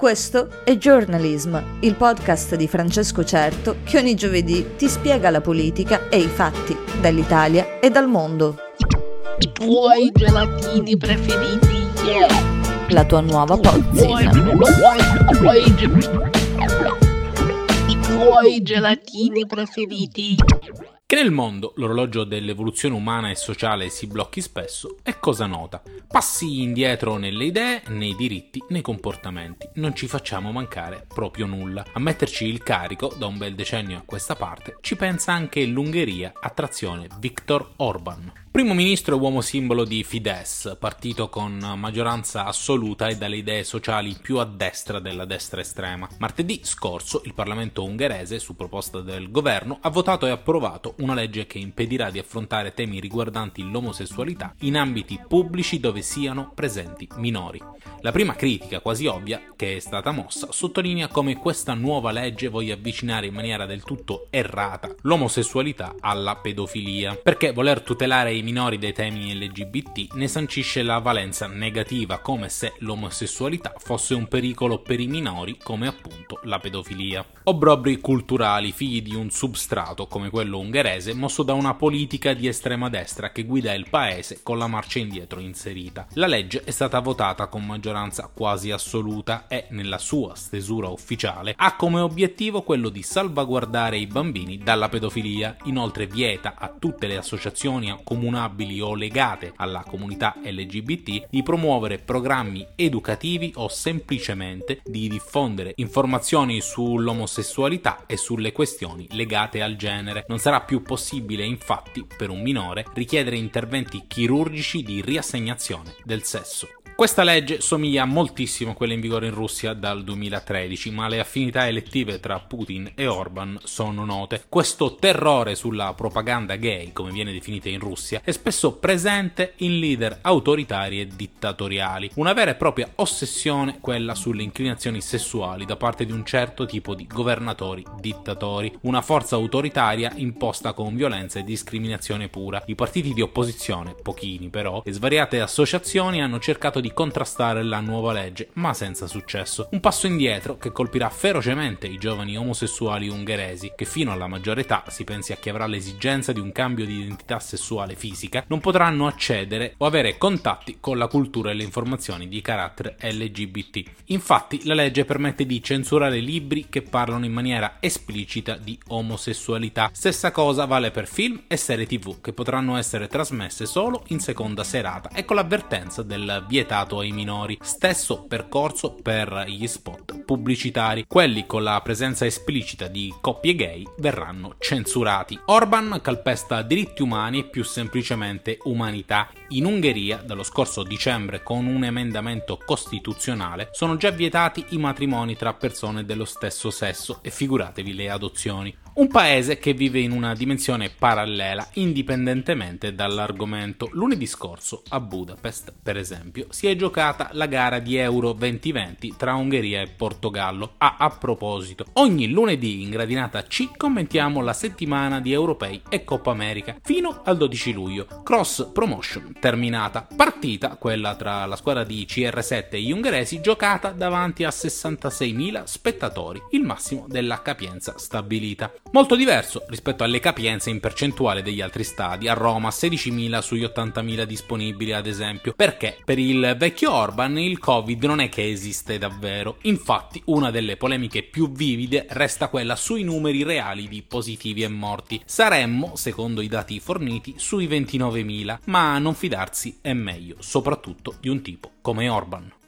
Questo è Journalism, il podcast di Francesco Certo che ogni giovedì ti spiega la politica e i fatti dall'Italia e dal mondo. I tuoi gelatini preferiti, yeah. La tua nuova pozzina. I tuoi gelatini preferiti. Che nel mondo l'orologio dell'evoluzione umana e sociale si blocchi spesso è cosa nota. Passi indietro nelle idee, nei diritti, nei comportamenti. Non ci facciamo mancare proprio nulla. A metterci il carico, da un bel decennio a questa parte, ci pensa anche l'Ungheria, attrazione Viktor Orban. Primo ministro e uomo simbolo di Fidesz, partito con maggioranza assoluta e dalle idee sociali più a destra della destra estrema. Martedì scorso il Parlamento ungherese, su proposta del governo, ha votato e approvato una legge che impedirà di affrontare temi riguardanti l'omosessualità in ambiti pubblici dove siano presenti minori. La prima critica, quasi ovvia, che è stata mossa, sottolinea come questa nuova legge voglia avvicinare in maniera del tutto errata l'omosessualità alla pedofilia, perché voler tutelare i minori dai temi LGBT ne sancisce la valenza negativa, come se l'omosessualità fosse un pericolo per i minori, come appunto la pedofilia. Obbrobri culturali figli di un substrato come quello ungherese, mosso da una politica di estrema destra che guida il paese con la marcia indietro inserita. La legge è stata votata con maggioranza quasi assoluta e, nella sua stesura ufficiale, ha come obiettivo quello di salvaguardare i bambini dalla pedofilia. Inoltre vieta a tutte le associazioni comunabili o legate alla comunità LGBT di promuovere programmi educativi o semplicemente di diffondere informazioni sull'omosessualità e sulle questioni legate al genere. Non sarà più possibile infatti per un minore richiedere interventi chirurgici di riassegnazione del sesso. Questa legge somiglia moltissimo a quella in vigore in Russia dal 2013, ma le affinità elettive tra Putin e Orban sono note. Questo terrore sulla propaganda gay, come viene definita in Russia, è spesso presente in leader autoritari e dittatoriali. Una vera e propria ossessione quella sulle inclinazioni sessuali da parte di un certo tipo di governatori dittatori, una forza autoritaria imposta con violenza e discriminazione pura. I partiti di opposizione, pochini però, e svariate associazioni hanno cercato di contrastare la nuova legge, ma senza successo. Un passo indietro che colpirà ferocemente i giovani omosessuali ungheresi, che fino alla maggiore età, si pensi a chi avrà l'esigenza di un cambio di identità sessuale fisica, non potranno accedere o avere contatti con la cultura e le informazioni di carattere LGBT. Infatti, la legge permette di censurare libri che parlano in maniera esplicita di omosessualità. Stessa cosa vale per film e serie TV che potranno essere trasmesse solo in seconda serata e con l'avvertenza del vietato ai minori. Stesso percorso per gli spot pubblicitari. Quelli con la presenza esplicita di coppie gay verranno censurati. Orban calpesta diritti umani e più semplicemente umanità. In Ungheria, dallo scorso dicembre, con un emendamento costituzionale, sono già vietati i matrimoni tra persone dello stesso sesso e figuratevi le adozioni. Un paese che vive in una dimensione parallela, indipendentemente dall'argomento. Lunedì scorso, a Budapest, per esempio, si è giocata la gara di Euro 2020 tra Ungheria e Portogallo. Ah, a proposito, ogni lunedì in gradinata C commentiamo la settimana di Europei e Coppa America fino al 12 luglio. Cross promotion terminata. Partita, quella tra la squadra di CR7 e gli ungheresi, giocata davanti a 66.000 spettatori, il massimo della capienza stabilita. Molto diverso rispetto alle capienze in percentuale degli altri stadi, a Roma 16.000 sugli 80.000 disponibili ad esempio, perché per il vecchio Orban il Covid non è che esiste davvero. Infatti una delle polemiche più vivide resta quella sui numeri reali di positivi e morti. Saremmo, secondo i dati forniti, sui 29.000, ma non fidarsi è meglio, soprattutto di un tipo come Orban.